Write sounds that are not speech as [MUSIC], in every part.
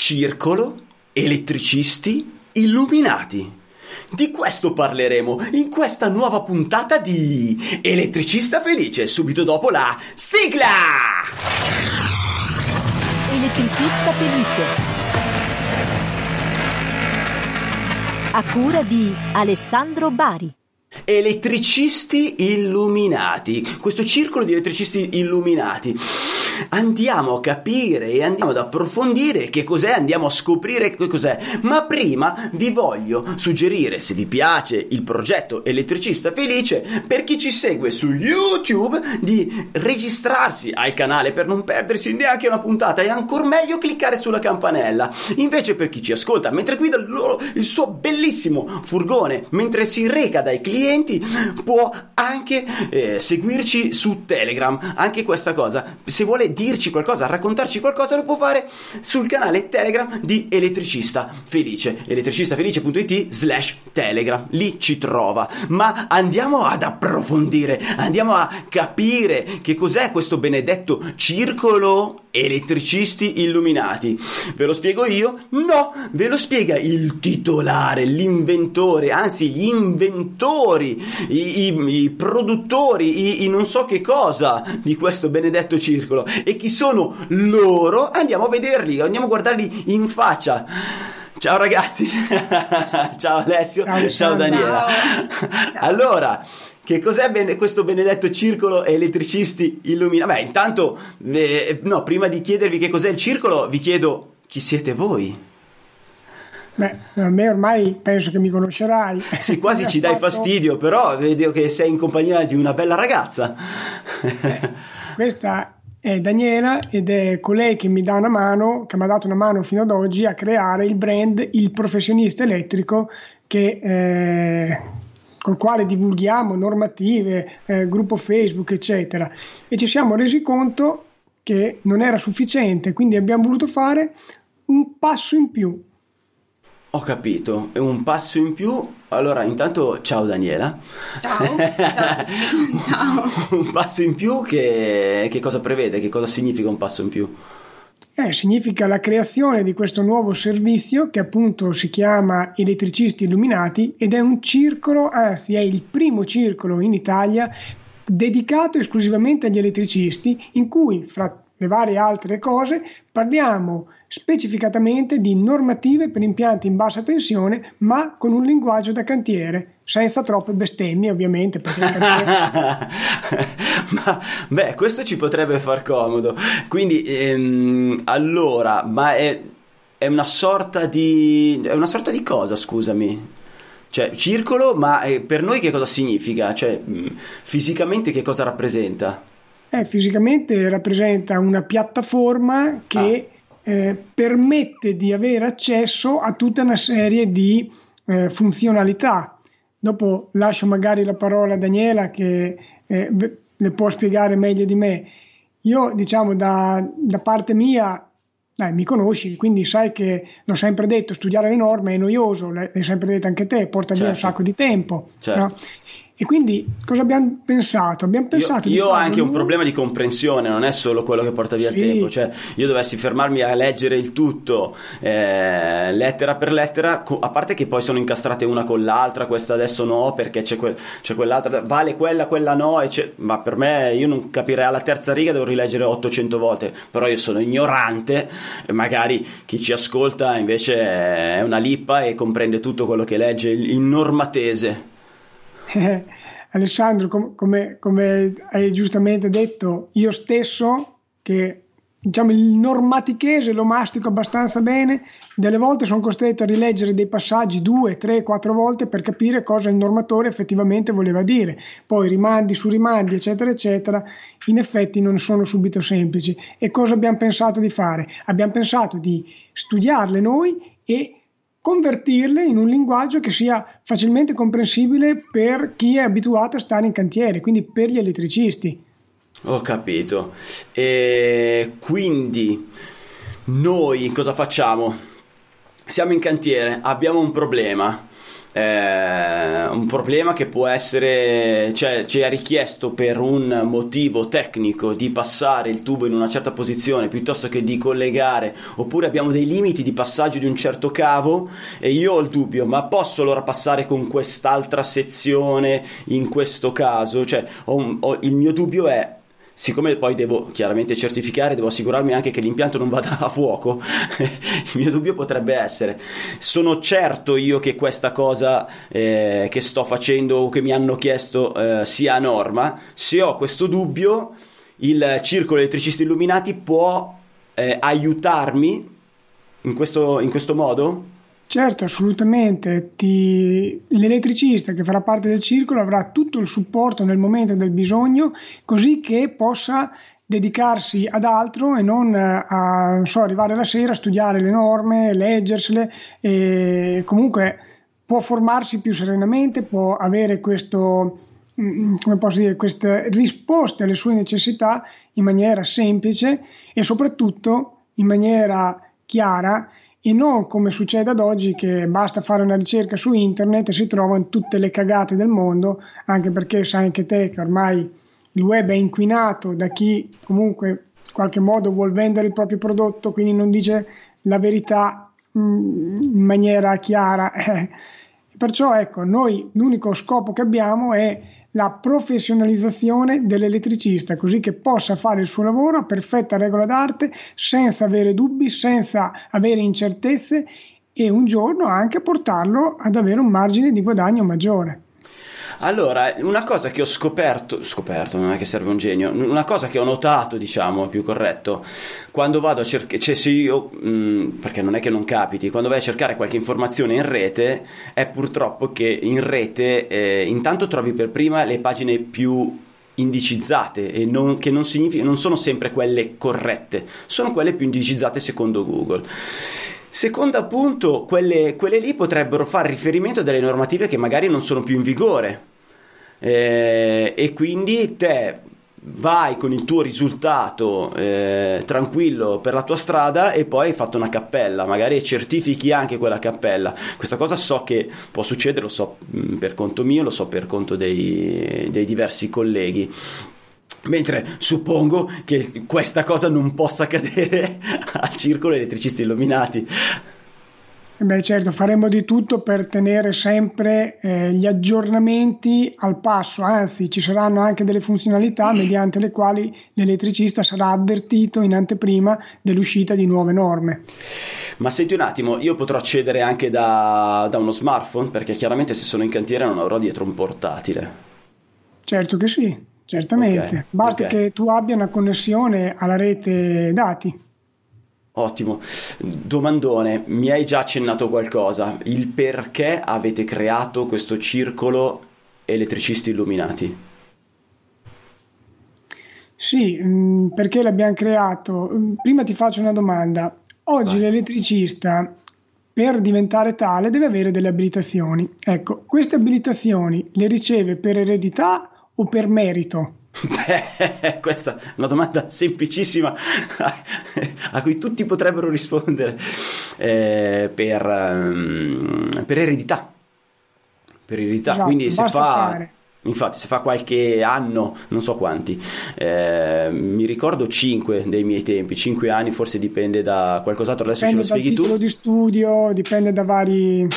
Circolo, elettricisti, illuminati. Di questo parleremo in questa nuova puntata di Elettricista Felice, subito dopo la sigla! Elettricista Felice. A cura di Alessandro Bari. Elettricisti illuminati, questo circolo di elettricisti illuminati. Andiamo a capire e andiamo ad approfondire che cos'è, andiamo a scoprire che cos'è. Ma prima vi voglio suggerire, se vi piace il progetto Elettricista Felice, per chi ci segue su YouTube, di registrarsi al canale per non perdersi neanche una puntata e ancora meglio cliccare sulla campanella. Invece per chi ci ascolta mentre guida il, loro, il suo bellissimo furgone, mentre si reca dai clienti, può anche eh, seguirci su Telegram. Anche questa cosa, se dirci qualcosa, raccontarci qualcosa, lo può fare sul canale Telegram di Elettricista Felice. elettricistafelice.it slash Telegram. Lì ci trova. Ma andiamo ad approfondire, andiamo a capire che cos'è questo benedetto circolo elettricisti illuminati. Ve lo spiego io? No, ve lo spiega il titolare, l'inventore, anzi gli inventori, i, i, i produttori, i, i, non so che cosa di questo benedetto circolo. E chi sono loro? Andiamo a vederli, andiamo a guardarli in faccia. Ciao ragazzi, [LAUGHS] ciao Alessio, ciao, ciao Daniela. Ciao. [LAUGHS] Allora, che cos'è bene, questo benedetto circolo elettricisti illumina? Beh, intanto, eh, no, prima di chiedervi che cos'è il circolo, vi chiedo chi siete voi? Beh, a me ormai penso che mi conoscerai. Sì, quasi ci dai [LAUGHS] fastidio, però vedo che sei in compagnia di una bella ragazza. Eh, questa è Daniela ed è colei che mi dà una mano, che mi ha dato una mano fino ad oggi a creare il brand Il Professionista Elettrico che... Eh, col quale divulghiamo normative, eh, gruppo Facebook, eccetera. E ci siamo resi conto che non era sufficiente, quindi abbiamo voluto fare un passo in più. Ho capito, è un passo in più. Allora, intanto ciao Daniela. Ciao. [LAUGHS] ciao. un passo in più che, che cosa prevede? Che cosa significa un passo in più? Eh, significa la creazione di questo nuovo servizio che appunto si chiama Elettricisti Illuminati ed è un circolo, anzi è il primo circolo in Italia dedicato esclusivamente agli elettricisti in cui fra le varie altre cose parliamo specificatamente di normative per impianti in bassa tensione ma con un linguaggio da cantiere senza troppe bestemmie ovviamente [LAUGHS] ma beh questo ci potrebbe far comodo. Quindi ehm, allora ma è, è una sorta di è una sorta di cosa scusami? Cioè circolo ma eh, per noi che cosa significa? Cioè fisicamente che cosa rappresenta eh, fisicamente rappresenta una piattaforma che ah. eh, permette di avere accesso a tutta una serie di eh, funzionalità Dopo lascio magari la parola a Daniela che eh, le può spiegare meglio di me. Io, diciamo, da, da parte mia, eh, mi conosci, quindi sai che l'ho sempre detto, studiare le norme è noioso, l'hai sempre detto anche te, porta certo. via un certo. sacco di tempo. Certo. No? E quindi cosa abbiamo pensato? Abbiamo pensato io, io ho anche un problema di comprensione, non è solo quello che porta via sì. il tempo, cioè io dovessi fermarmi a leggere il tutto eh, lettera per lettera, a parte che poi sono incastrate una con l'altra, questa adesso no perché c'è, que- c'è quell'altra, vale quella, quella no, ma per me io non capirei alla terza riga, devo rileggere 800 volte, però io sono ignorante e magari chi ci ascolta invece è una lippa e comprende tutto quello che legge in normatese. [LAUGHS] Alessandro, com- come, come, hai giustamente detto, io stesso, che diciamo il normatichese lo mastico abbastanza bene, delle volte sono costretto a rileggere dei passaggi due, tre, quattro volte per capire cosa il normatore effettivamente voleva dire. Poi rimandi su rimandi, eccetera, eccetera, in effetti non sono subito semplici. E cosa abbiamo pensato di fare? Abbiamo pensato di studiarle noi e convertirle in un linguaggio che sia facilmente comprensibile per chi è abituato a stare in cantiere, quindi per gli elettricisti. Ho capito. E quindi noi cosa facciamo? Siamo in cantiere, abbiamo un problema. Eh, un problema che può essere, cioè ci è richiesto per un motivo tecnico di passare il tubo in una certa posizione piuttosto che di collegare, oppure abbiamo dei limiti di passaggio di un certo cavo e io ho il dubbio, ma posso allora passare con quest'altra sezione in questo caso? Cioè, ho ho, il mio dubbio è siccome poi devo chiaramente certificare, devo assicurarmi anche che l'impianto non vada a fuoco, [LAUGHS] il mio dubbio potrebbe essere, sono certo io che questa cosa eh, che sto facendo o che mi hanno chiesto eh, sia a norma, se ho questo dubbio, il circolo elettricisti illuminati può eh, aiutarmi in questo, in questo modo? Certo, assolutamente. Ti... L'elettricista che farà parte del circolo avrà tutto il supporto nel momento del bisogno, così che possa dedicarsi ad altro e non a non so, arrivare la sera a studiare le norme, leggersele e comunque può formarsi più serenamente, può avere questo, mm, come posso dire, queste risposte alle sue necessità in maniera semplice e soprattutto in maniera chiara e non come succede ad oggi che basta fare una ricerca su internet e si trovano tutte le cagate del mondo, anche perché sai anche te che ormai il web è inquinato da chi comunque in qualche modo vuol vendere il proprio prodotto, quindi non dice la verità mm, in maniera chiara. [LAUGHS] Perciò ecco, noi l'unico scopo che abbiamo è la professionalizzazione dell'elettricista, così che possa fare il suo lavoro a perfetta regola d'arte, senza avere dubbi, senza avere incertezze e un giorno anche portarlo ad avere un margine di guadagno maggiore. Allora, una cosa che ho scoperto, scoperto, non è che serve un genio, una cosa che ho notato, diciamo, è più corretto, quando vado a cercare, cioè se io, mh, mm, perché non è che non capiti, quando vai a cercare qualche informazione in rete, è purtroppo che in rete eh, intanto trovi per prima le pagine più indicizzate e non, che non, non sono sempre quelle corrette, sono quelle più indicizzate secondo Google. Secondo appunto, quelle, quelle, lì potrebbero fare riferimento a delle normative che magari non sono più in vigore. Eh, e quindi te vai con il tuo risultato eh, tranquillo per la tua strada e poi hai fatto una cappella, magari certifichi anche quella cappella. Questa cosa so che può succedere, lo so mm, per conto mio, lo so per conto dei, dei diversi colleghi. Mentre suppongo che questa cosa non possa accadere [LAUGHS] al circolo elettricisti illuminati. Beh, certo, faremo di tutto per tenere sempre eh, gli aggiornamenti al passo, anzi ci saranno anche delle funzionalità [CLEARS THROAT] mediante le quali l'elettricista sarà avvertito in anteprima dell'uscita di nuove norme. Ma senti un attimo, io potrò accedere anche da, da uno smartphone perché chiaramente se sono in cantiere non avrò dietro un portatile. Certo che sì, certamente. Okay, Basta okay. che tu abbia una connessione alla rete dati. Ottimo. Domandone, mi hai già accennato qualcosa. Il perché avete creato questo circolo elettricisti illuminati? Sì, mm, perché l'abbiamo creato? Mm, prima ti faccio una domanda. Oggi Vai. l'elettricista per diventare tale deve avere delle abilitazioni. Ecco, queste abilitazioni le riceve per eredità o per merito? Beh, [LAUGHS] questa è una domanda semplicissima [LAUGHS] a cui tutti potrebbero rispondere eh, per, um, per, eredità. Per eredità, esatto, quindi se fa... Fare. Infatti, se fa qualche anno, non so quanti, eh, mi ricordo 5 dei miei tempi, 5 anni, forse dipende da qualcos'altro, adesso dipende ce lo spieghi tu. Dipende dal titolo di studio, dipende da vari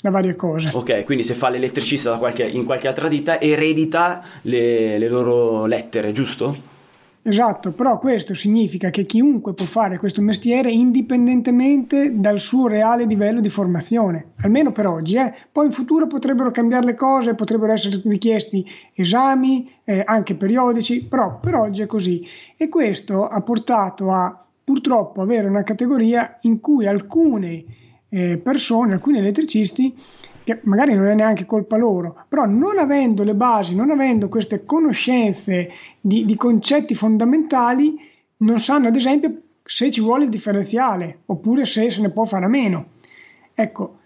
da varie cose. Ok, quindi se fa l'elettricista qualche, in qualche altra ditta eredita le, le loro lettere, giusto? Esatto, però questo significa che chiunque può fare questo mestiere indipendentemente dal suo reale livello di formazione, almeno per oggi. Eh. Poi in futuro potrebbero cambiare le cose, potrebbero essere richiesti esami, eh, anche periodici, però per oggi è così. E questo ha portato a purtroppo avere una categoria in cui alcune eh, persone, alcuni elettricisti, che magari non è neanche colpa loro, però non avendo le basi, non avendo queste conoscenze di, di concetti fondamentali, non sanno ad esempio se ci vuole il differenziale oppure se se ne può fare a meno. Ecco,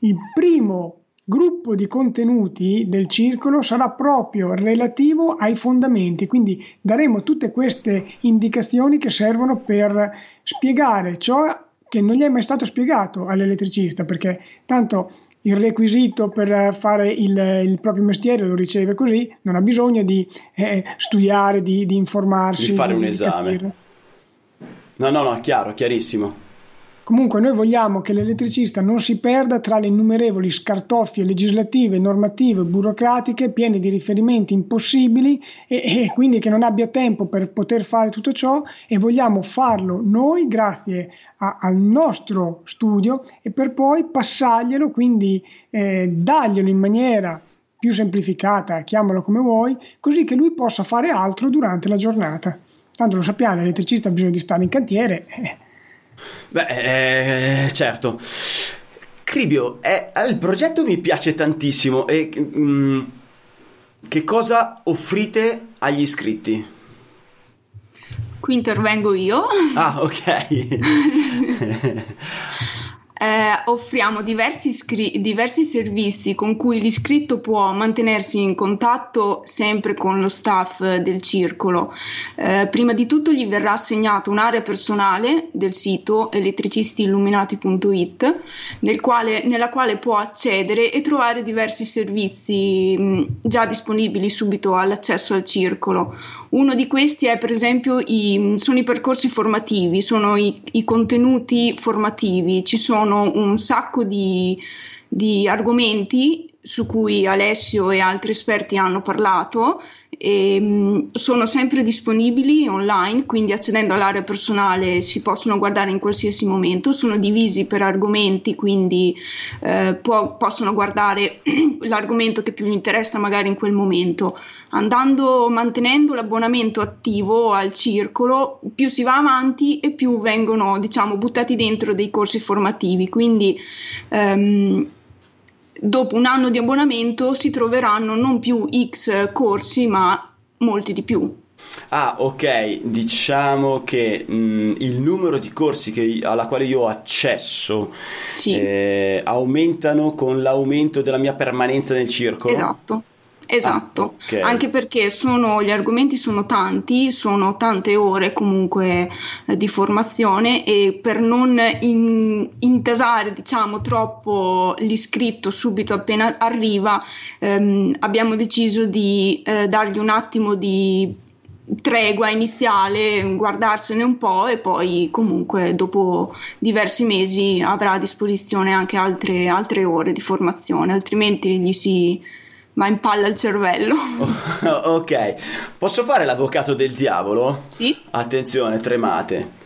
il primo gruppo di contenuti del circolo sarà proprio relativo ai fondamenti, quindi daremo tutte queste indicazioni che servono per spiegare ciò che non gli è mai stato spiegato all'elettricista, perché tanto il requisito per fare il, il, proprio mestiere lo riceve così, non ha bisogno di eh, studiare, di, di, informarsi. Di fare un esame. Capire. No, no, no, chiaro, chiarissimo. Comunque noi vogliamo che l'elettricista non si perda tra le innumerevoli scartoffie legislative, normative, burocratiche piene di riferimenti impossibili e, e, quindi che non abbia tempo per poter fare tutto ciò e vogliamo farlo noi grazie a, al nostro studio e per poi passarglielo, quindi eh, darglielo in maniera più semplificata, chiamalo come vuoi, così che lui possa fare altro durante la giornata. Tanto lo sappiamo, l'elettricista ha bisogno di stare in cantiere. Eh Beh, eh, certo. Cribio, eh, il progetto mi piace tantissimo e mm, che cosa offrite agli iscritti? Qui intervengo io. Ah, ok. [LAUGHS] eh, offriamo diversi, iscri- diversi, servizi con cui l'iscritto può mantenersi in contatto sempre con lo staff del circolo. Eh, prima di tutto gli verrà assegnata un'area personale del sito elettricistiilluminati.it nel quale, nella quale può accedere e trovare diversi servizi mh, già disponibili subito all'accesso al circolo. Uno di questi è per esempio i, sono i percorsi formativi, sono i, i contenuti formativi, ci sono un sacco di, di argomenti su cui Alessio e altri esperti hanno parlato e mh, sono sempre disponibili online, quindi accedendo all'area personale si possono guardare in qualsiasi momento, sono divisi per argomenti, quindi eh, può, possono guardare [CLEARS THROAT] l'argomento che più gli interessa magari in quel momento andando mantenendo l'abbonamento attivo al circolo, più si va avanti e più vengono, diciamo, buttati dentro dei corsi formativi. Quindi ehm, dopo un anno di abbonamento si troveranno non più X corsi, ma molti di più. Ah, ok, diciamo che mh, mm, il numero di corsi che, alla quale io ho accesso sì. eh, aumentano con l'aumento della mia permanenza nel circolo. Esatto. Esatto, ah, okay. anche perché sono, gli argomenti sono tanti, sono tante ore comunque eh, di formazione e per non in, intasare diciamo troppo l'iscritto subito appena arriva ehm, abbiamo deciso di eh, dargli un attimo di tregua iniziale, guardarsene un po' e poi comunque dopo diversi mesi avrà a disposizione anche altre, altre ore di formazione, altrimenti gli si ma impalla il cervello. [LAUGHS] ok, posso fare l'avvocato del diavolo? Sì. Attenzione, tremate.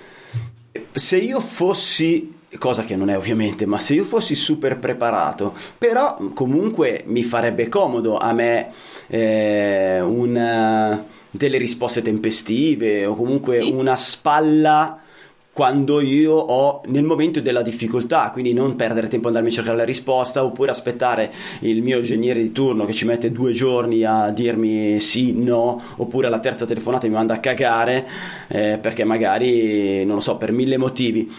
Se io fossi cosa che non è ovviamente, ma se io fossi super preparato, però comunque mi farebbe comodo a me eh, una, delle risposte tempestive o comunque sì. una spalla quando io ho nel momento della difficoltà, quindi non perdere tempo ad andarmi a cercare la risposta oppure aspettare il mio ingegnere di turno che ci mette due giorni a dirmi sì, no, oppure alla terza telefonata mi manda a cagare eh, perché magari, non lo so, per mille motivi.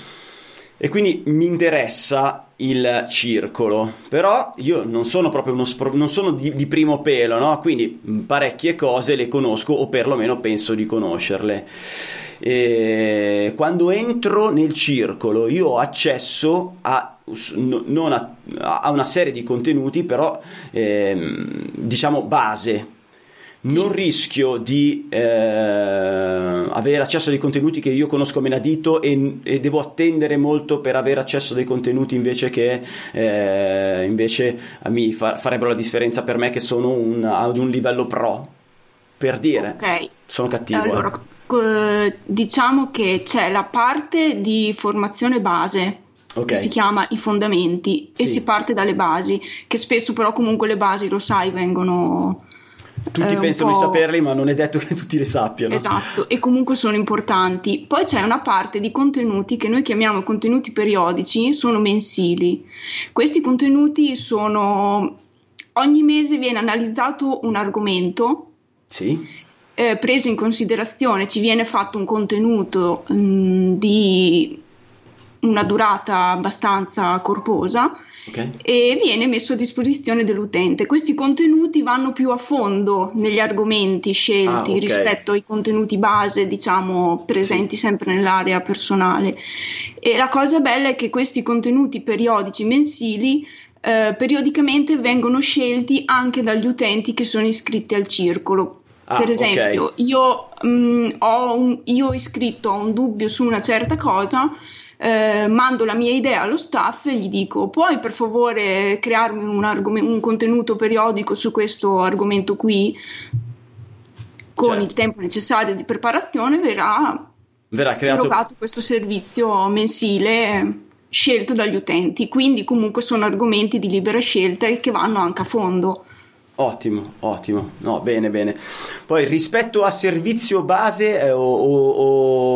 E quindi mi interessa il circolo, però io non sono proprio uno spro- non sono di, di primo pelo, no? Quindi parecchie cose le conosco o perlomeno penso di conoscerle. E quando entro nel circolo io ho accesso a, non a, a una serie di contenuti, però eh, diciamo base. Non rischio di eh, avere accesso a dei contenuti che io conosco a menadito e, e devo attendere molto per avere accesso a dei contenuti invece che eh, invece mi fa, farebbero la differenza per me che sono un, ad un livello pro. Per dire, okay. sono cattivo. Eh. Diciamo che c'è la parte di formazione base okay. che si chiama i fondamenti sì. e si parte dalle basi, che spesso però comunque le basi, lo sai, vengono... Tutti eh, pensano di saperli, ma non è detto che tutti le sappiano. Esatto, e comunque sono importanti. Poi c'è una parte di contenuti che noi chiamiamo contenuti periodici, sono mensili. Questi contenuti sono... Ogni mese viene analizzato un argomento sì eh, preso in considerazione, ci viene fatto un contenuto mh, mm, di una durata abbastanza corposa okay. e viene messo a disposizione dell'utente. Questi contenuti vanno più a fondo negli argomenti scelti ah, okay. rispetto ai contenuti base, diciamo, presenti sì. sempre nell'area personale. E la cosa bella è che questi contenuti periodici mensili eh, periodicamente vengono scelti anche dagli utenti che sono iscritti al circolo. Ah, per esempio, ok. io, mm, ho un- io ho iscritto un dubbio su una certa cosa, eh, mando la mia idea allo staff e gli dico: Puoi per favore crearmi un, argom- un contenuto periodico su questo argomento qui? Con Certo. il tempo necessario di preparazione verrà Verrà creato erogato questo servizio mensile scelto dagli utenti. Quindi, comunque, sono argomenti di libera scelta e che vanno anche a fondo. Ottimo, ottimo. No, bene, bene. Poi rispetto a servizio base eh, o, o-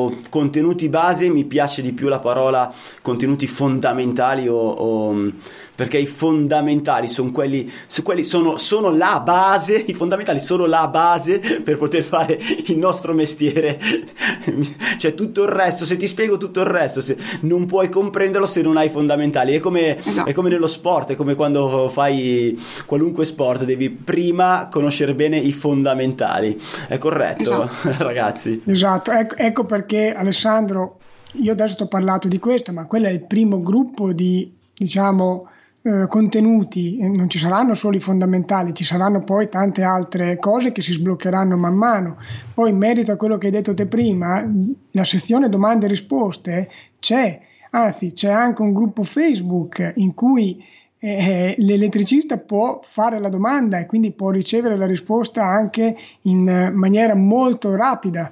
o contenuti base, mi piace di più la parola contenuti fondamentali o, o- perché i fondamentali sono quelli, su quelli sono, sono la base, i fondamentali sono la base per poter fare il nostro mestiere. [LAUGHS] Cioè tutto il resto, se ti spiego tutto il resto, se non puoi comprenderlo se non hai i fondamentali. È come, Esatto. è come nello sport, è come quando fai qualunque sport, devi prima conoscere bene i fondamentali. È corretto, Esatto. [LAUGHS] ragazzi? Esatto, ecco, ecco perché Alessandro, io adesso ti ho parlato di questo, ma quello è il primo gruppo di, diciamo, eh, contenuti, e non ci saranno solo i fondamentali, ci saranno poi tante altre cose che si sbloccheranno man mano. Poi in merito a quello che hai detto te prima, la sezione domande e risposte c'è, anzi c'è anche un gruppo Facebook in cui eh, l'elettricista può fare la domanda e quindi può ricevere la risposta anche in eh, maniera molto rapida.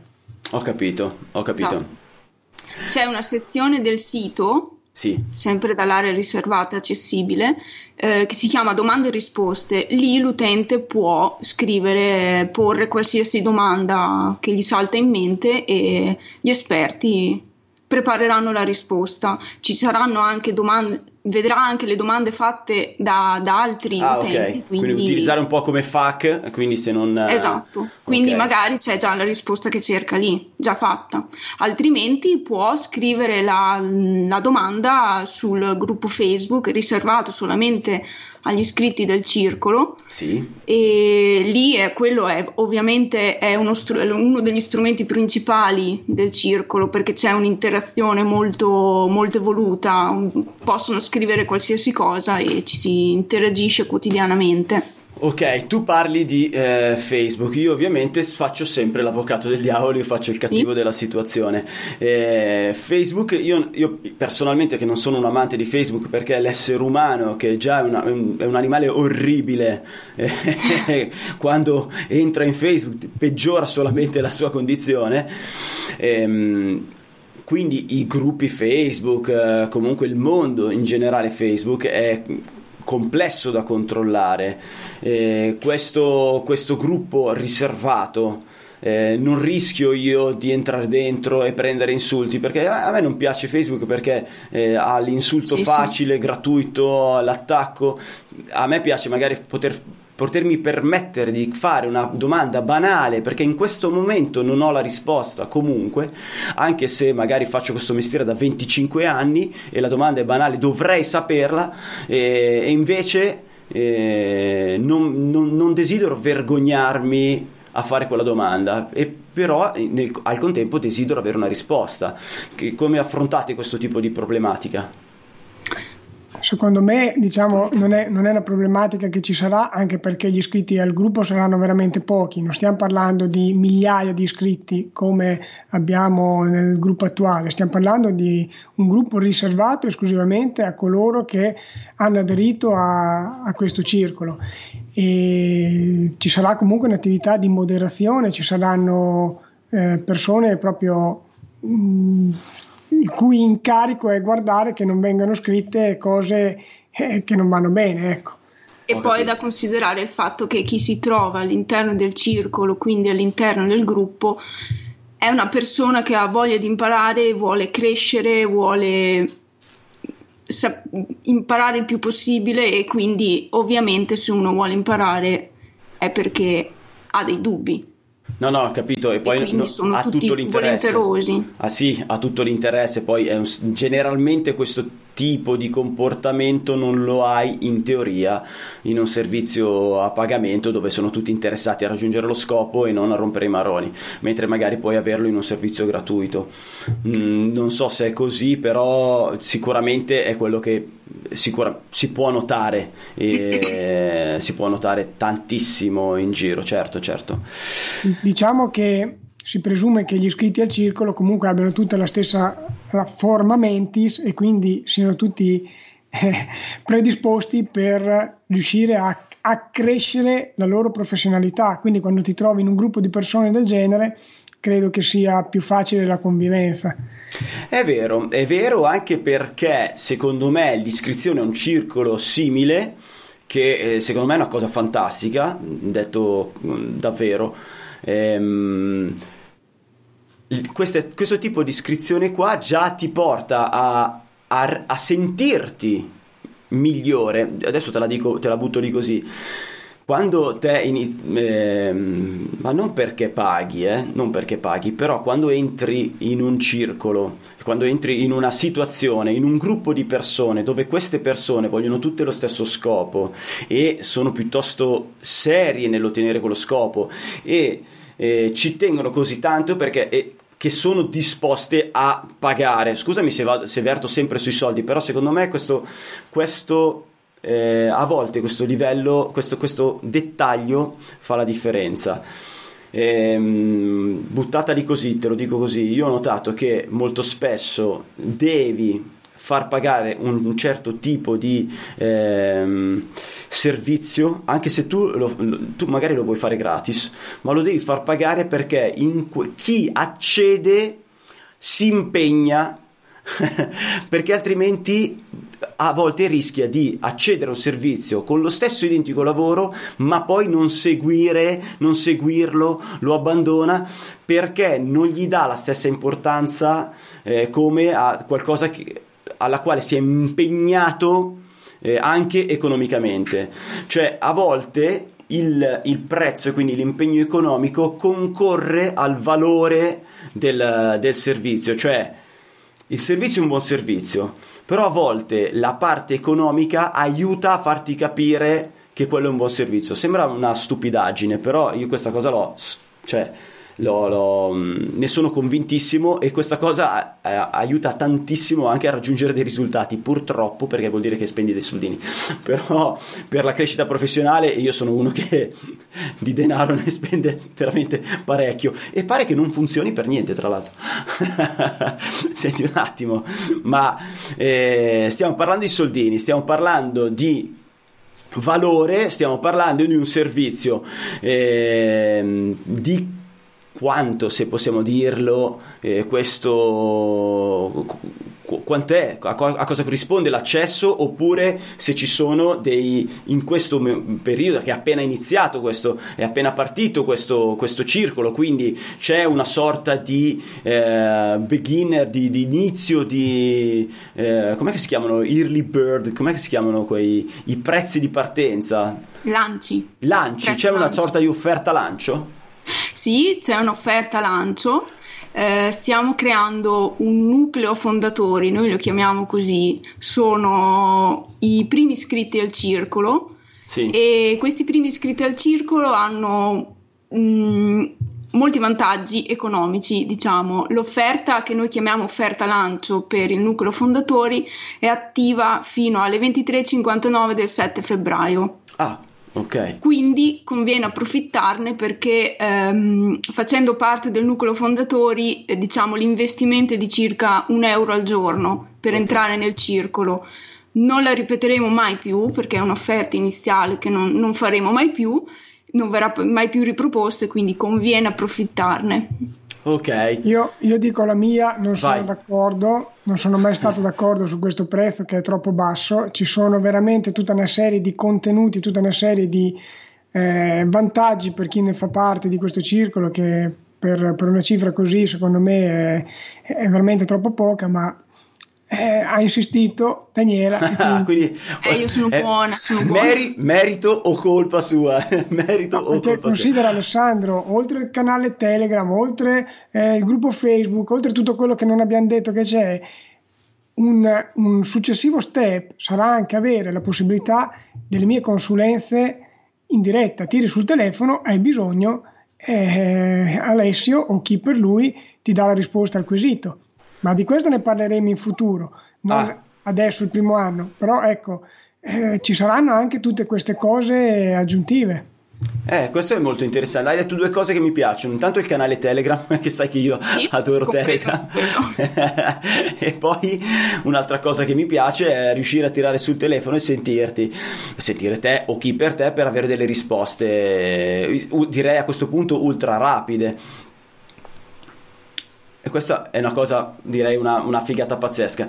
Ho capito, ho capito. Esatto. C'è una sezione del sito Sì, sempre dall'area riservata accessibile, eh, che si chiama domande e risposte. Lì l'utente può scrivere, porre qualsiasi domanda che gli salta in mente e gli esperti prepareranno la risposta. Ci saranno anche domande, vedrà anche le domande fatte da, da altri ah, utenti. ok. Quindi... utilizzare un po' come FAQ, quindi se non... eh, Esatto, quindi ok. magari c'è già la risposta che cerca lì, già fatta. Altrimenti può scrivere la, la domanda sul gruppo Facebook riservato solamente agli iscritti del circolo Sì, e lì è, quello è ovviamente è uno, str- uno degli strumenti principali del circolo perché c'è un'interazione molto, molto evoluta, possono scrivere qualsiasi cosa e ci si interagisce quotidianamente. Ok, tu parli di eh, Facebook, io ovviamente faccio sempre l'avvocato del diavolo, io faccio il cattivo Sì. della situazione. Eh, Facebook, io, io personalmente che non sono un amante di Facebook perché l'essere umano, che già è, una- è un, animale orribile, eh, [LAUGHS] quando entra in Facebook peggiora solamente la sua condizione. Ehm, quindi i gruppi Facebook, eh, comunque il mondo in generale Facebook è complesso da controllare. Eh, questo, questo gruppo riservato. eh, non rischio io di entrare dentro e prendere insulti perché a me non piace Facebook perché eh, ha l'insulto Sì, sì. facile, gratuito, l'attacco. A me piace magari poter potermi permettere di fare una domanda banale perché in questo momento non ho la risposta comunque anche se magari faccio questo mestiere da 25 anni e la domanda è banale dovrei saperla e, e invece eh, non, non- non desidero vergognarmi a fare quella domanda e però eh, nel- al contempo desidero avere una risposta Che- come affrontate questo tipo di problematica? Secondo me, diciamo, non è, non è una problematica che ci sarà, anche perché gli iscritti al gruppo saranno veramente pochi. Non stiamo parlando di migliaia di iscritti come abbiamo nel gruppo attuale, stiamo parlando di un gruppo riservato esclusivamente a coloro che hanno aderito a, a questo circolo. E ci sarà comunque un'attività di moderazione, ci saranno eh, persone proprio mh, il cui incarico è guardare che non vengano scritte cose eh, che non vanno bene, ecco. E Ho poi è da considerare il fatto che chi si trova all'interno del circolo, quindi all'interno del gruppo, è una persona che ha voglia di imparare, vuole crescere, vuole sa- imparare il più possibile e quindi ovviamente se uno vuole imparare è perché ha dei dubbi. No, no, ho capito. E poi quindi no, sono ha tutto l'interesse. volenterosi. Ah sì, ha tutto l'interesse. Poi è un- generalmente questo tipo di comportamento non lo hai in teoria in un servizio a pagamento dove sono tutti interessati a raggiungere lo scopo e non a rompere i maroni, mentre magari puoi averlo in un servizio gratuito. Mm, non so se è così, però sicuramente è quello che sicura, si può notare, eh, [LAUGHS] si può notare tantissimo in giro, certo, certo. Diciamo che si presume che gli iscritti al circolo comunque abbiano tutta la stessa la forma mentis e quindi siano tutti eh, predisposti per riuscire a, a crescere la loro professionalità. Quindi quando ti trovi in un gruppo di persone del genere credo che sia più facile la convivenza. È vero, è vero anche perché secondo me l'iscrizione a un circolo simile, che eh, secondo me è una cosa fantastica, detto mm, davvero, ehm, queste, questo tipo di iscrizione qua già ti porta a, a, a sentirti migliore. Adesso te la, dico, te la butto lì così quando te inizi, eh, ma non perché paghi, eh, non perché paghi, però quando entri in un circolo, quando entri in una situazione, in un gruppo di persone dove queste persone vogliono tutte lo stesso scopo e sono piuttosto serie nell'ottenere quello scopo e eh, ci tengono così tanto perché eh, che sono disposte a pagare. Scusami se, vado, se verto sempre sui soldi, però secondo me questo, questo eh, a volte questo livello, questo, questo dettaglio fa la differenza. Ehm, buttata lì così, te lo dico così, io ho notato che molto spesso devi far pagare un, un certo tipo di ehm, servizio, anche se tu, lo, tu, magari lo vuoi fare gratis, ma lo devi far pagare perché que- chi accede si impegna [LAUGHS] perché altrimenti a volte rischia di accedere a un servizio con lo stesso identico lavoro, ma poi non seguire, non seguirlo, lo abbandona perché non gli dà la stessa importanza eh, come a qualcosa che, alla quale si è impegnato eh, anche economicamente. Cioè, a volte il, il, prezzo e quindi l'impegno economico concorre al valore del, del servizio, cioè il servizio è un buon servizio, però a volte la parte economica aiuta a farti capire che quello è un buon servizio. Sembra una stupidaggine, però io questa cosa l'ho, cioè, lo, lo, mm, ne sono convintissimo e questa cosa eh, aiuta tantissimo anche a raggiungere dei risultati, purtroppo perché vuol dire che spendi dei soldini, [LAUGHS] però per la crescita professionale io sono uno che [LAUGHS] di denaro ne spende veramente parecchio e pare che non funzioni per niente tra l'altro. [LAUGHS] Senti un attimo, ma eh, stiamo parlando di soldini, stiamo parlando di valore, stiamo parlando di un servizio eh, di quanto, se possiamo dirlo, eh, questo quant'è, a, a, cosa corrisponde l'accesso? Oppure se ci sono dei in questo periodo che è appena iniziato questo è appena partito questo, questo circolo quindi c'è una sorta di eh, beginner di, di, inizio di eh, com'è che si chiamano? Early bird com'è che si chiamano quei i prezzi di partenza? Lanci. Lanci Prezzo c'è una sorta di offerta lancio sì, c'è un'offerta lancio. Eh, stiamo creando un nucleo fondatori, noi lo chiamiamo così, sono i primi iscritti al circolo sì. e questi primi iscritti al circolo hanno mh, mm, molti vantaggi economici, diciamo. L'offerta che noi chiamiamo offerta lancio per il nucleo fondatori è attiva fino alle 23.59 del 7 febbraio. Ah, Okay. Quindi conviene approfittarne perché ehm, facendo parte del nucleo fondatori, eh, diciamo l'investimento è di circa un euro al giorno per okay. entrare nel circolo. Non la ripeteremo mai più perché è un'offerta iniziale che non, non faremo mai più, non verrà mai più riproposta e quindi conviene approfittarne. Ok. Io, io dico la mia, non sono Vai. d'accordo, non sono mai [LAUGHS] stato d'accordo su questo prezzo che è troppo basso. Ci sono veramente tutta una serie di contenuti, tutta una serie di eh, vantaggi per chi ne fa parte di questo circolo che per, per una cifra così secondo me è, è veramente troppo poca, ma eh, ha insistito Daniela. [LAUGHS] Quindi, eh, io sono eh, buona, sono buona. Meri, merito o colpa sua? [LAUGHS] merito no, o colpa considera sua. Alessandro, oltre il canale Telegram, oltre eh, il gruppo Facebook, oltre tutto quello che non abbiamo detto che c'è, un, un, successivo step sarà anche avere la possibilità delle mie consulenze in diretta. Tiri sul telefono, hai bisogno, eh, Alessio o chi per lui ti dà la risposta al quesito ma di questo ne parleremo in futuro. Non, ah. adesso il primo anno, però ecco, eh, ci saranno anche tutte queste cose aggiuntive. Eh, questo è molto interessante. Hai detto due cose che mi piacciono. Intanto il canale Telegram, [LAUGHS] che sai che io sì, adoro Telegram. [LAUGHS] e poi un'altra cosa che mi piace è riuscire a tirare sul telefono e sentirti, sentire te o chi per te per avere delle risposte, direi a questo punto ultra rapide. E questa è una cosa, direi, una, una figata pazzesca.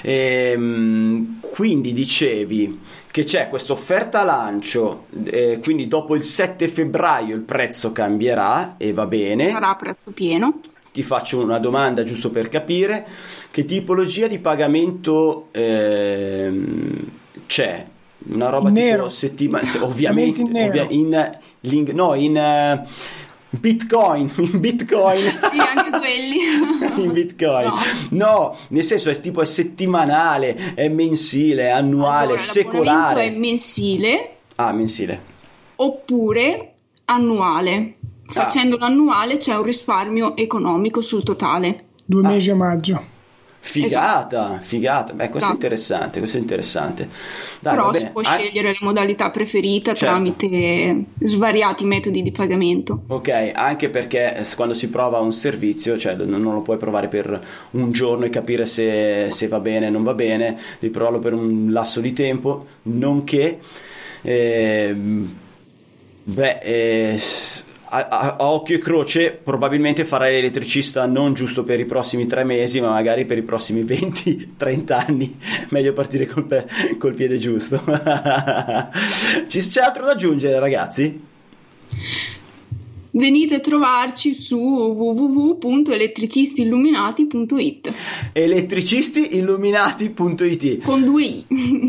E, ehm, quindi dicevi che c'è questa offerta lancio, eh, quindi dopo il 7 febbraio il prezzo cambierà e va bene. Sarà a prezzo pieno. Ti faccio una domanda giusto per capire. Che tipologia di pagamento eh, c'è? Una roba in tipo nero. settimana, [LAUGHS] ovviamente, in, ovvia, in, in, no, in... Bitcoin, [LAUGHS] in Bitcoin. Sì, anche quelli. [LAUGHS] in Bitcoin. No. no. nel senso è tipo è settimanale, è mensile, è annuale, allora, secolare. è mensile. Ah, mensile. Oppure annuale. Ah. Facendo ah. l'annuale c'è un risparmio economico sul totale. Due ah. mesi a maggio. Figata, esatto. figata. Beh, questo esatto. è interessante, questo è interessante. Dai, Però si può scegliere ah, la modalità preferita certo. tramite svariati metodi di pagamento. Ok, anche perché quando si prova un servizio, cioè non lo puoi provare per un giorno e capire se, se va bene o non va bene, devi provarlo per un lasso di tempo, nonché... Eh, beh, eh, a, a, a, occhio e croce probabilmente farai l'elettricista non giusto per i prossimi tre mesi ma magari per i prossimi [LAUGHS] 20-30 anni. Meglio partire col, pe- col piede giusto. [LAUGHS] Ci, c'è altro da aggiungere ragazzi? venite a trovarci su www.elettricistiilluminati.it elettricistiilluminati.it con due i.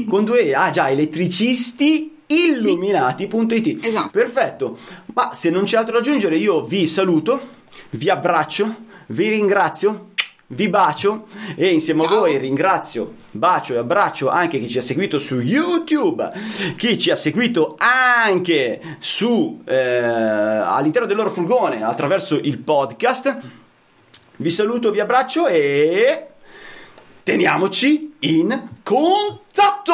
Con due i. Ah già elettricisti illuminati.it. Esatto. Perfetto. Ma se non c'è altro da aggiungere, io vi saluto, vi abbraccio, vi ringrazio. Vi bacio e insieme Ciao. a voi ringrazio, bacio e abbraccio anche chi ci ha seguito su YouTube, chi ci ha seguito anche su, eh, all'interno del loro furgone attraverso il podcast. Vi saluto, vi abbraccio e teniamoci in contatto!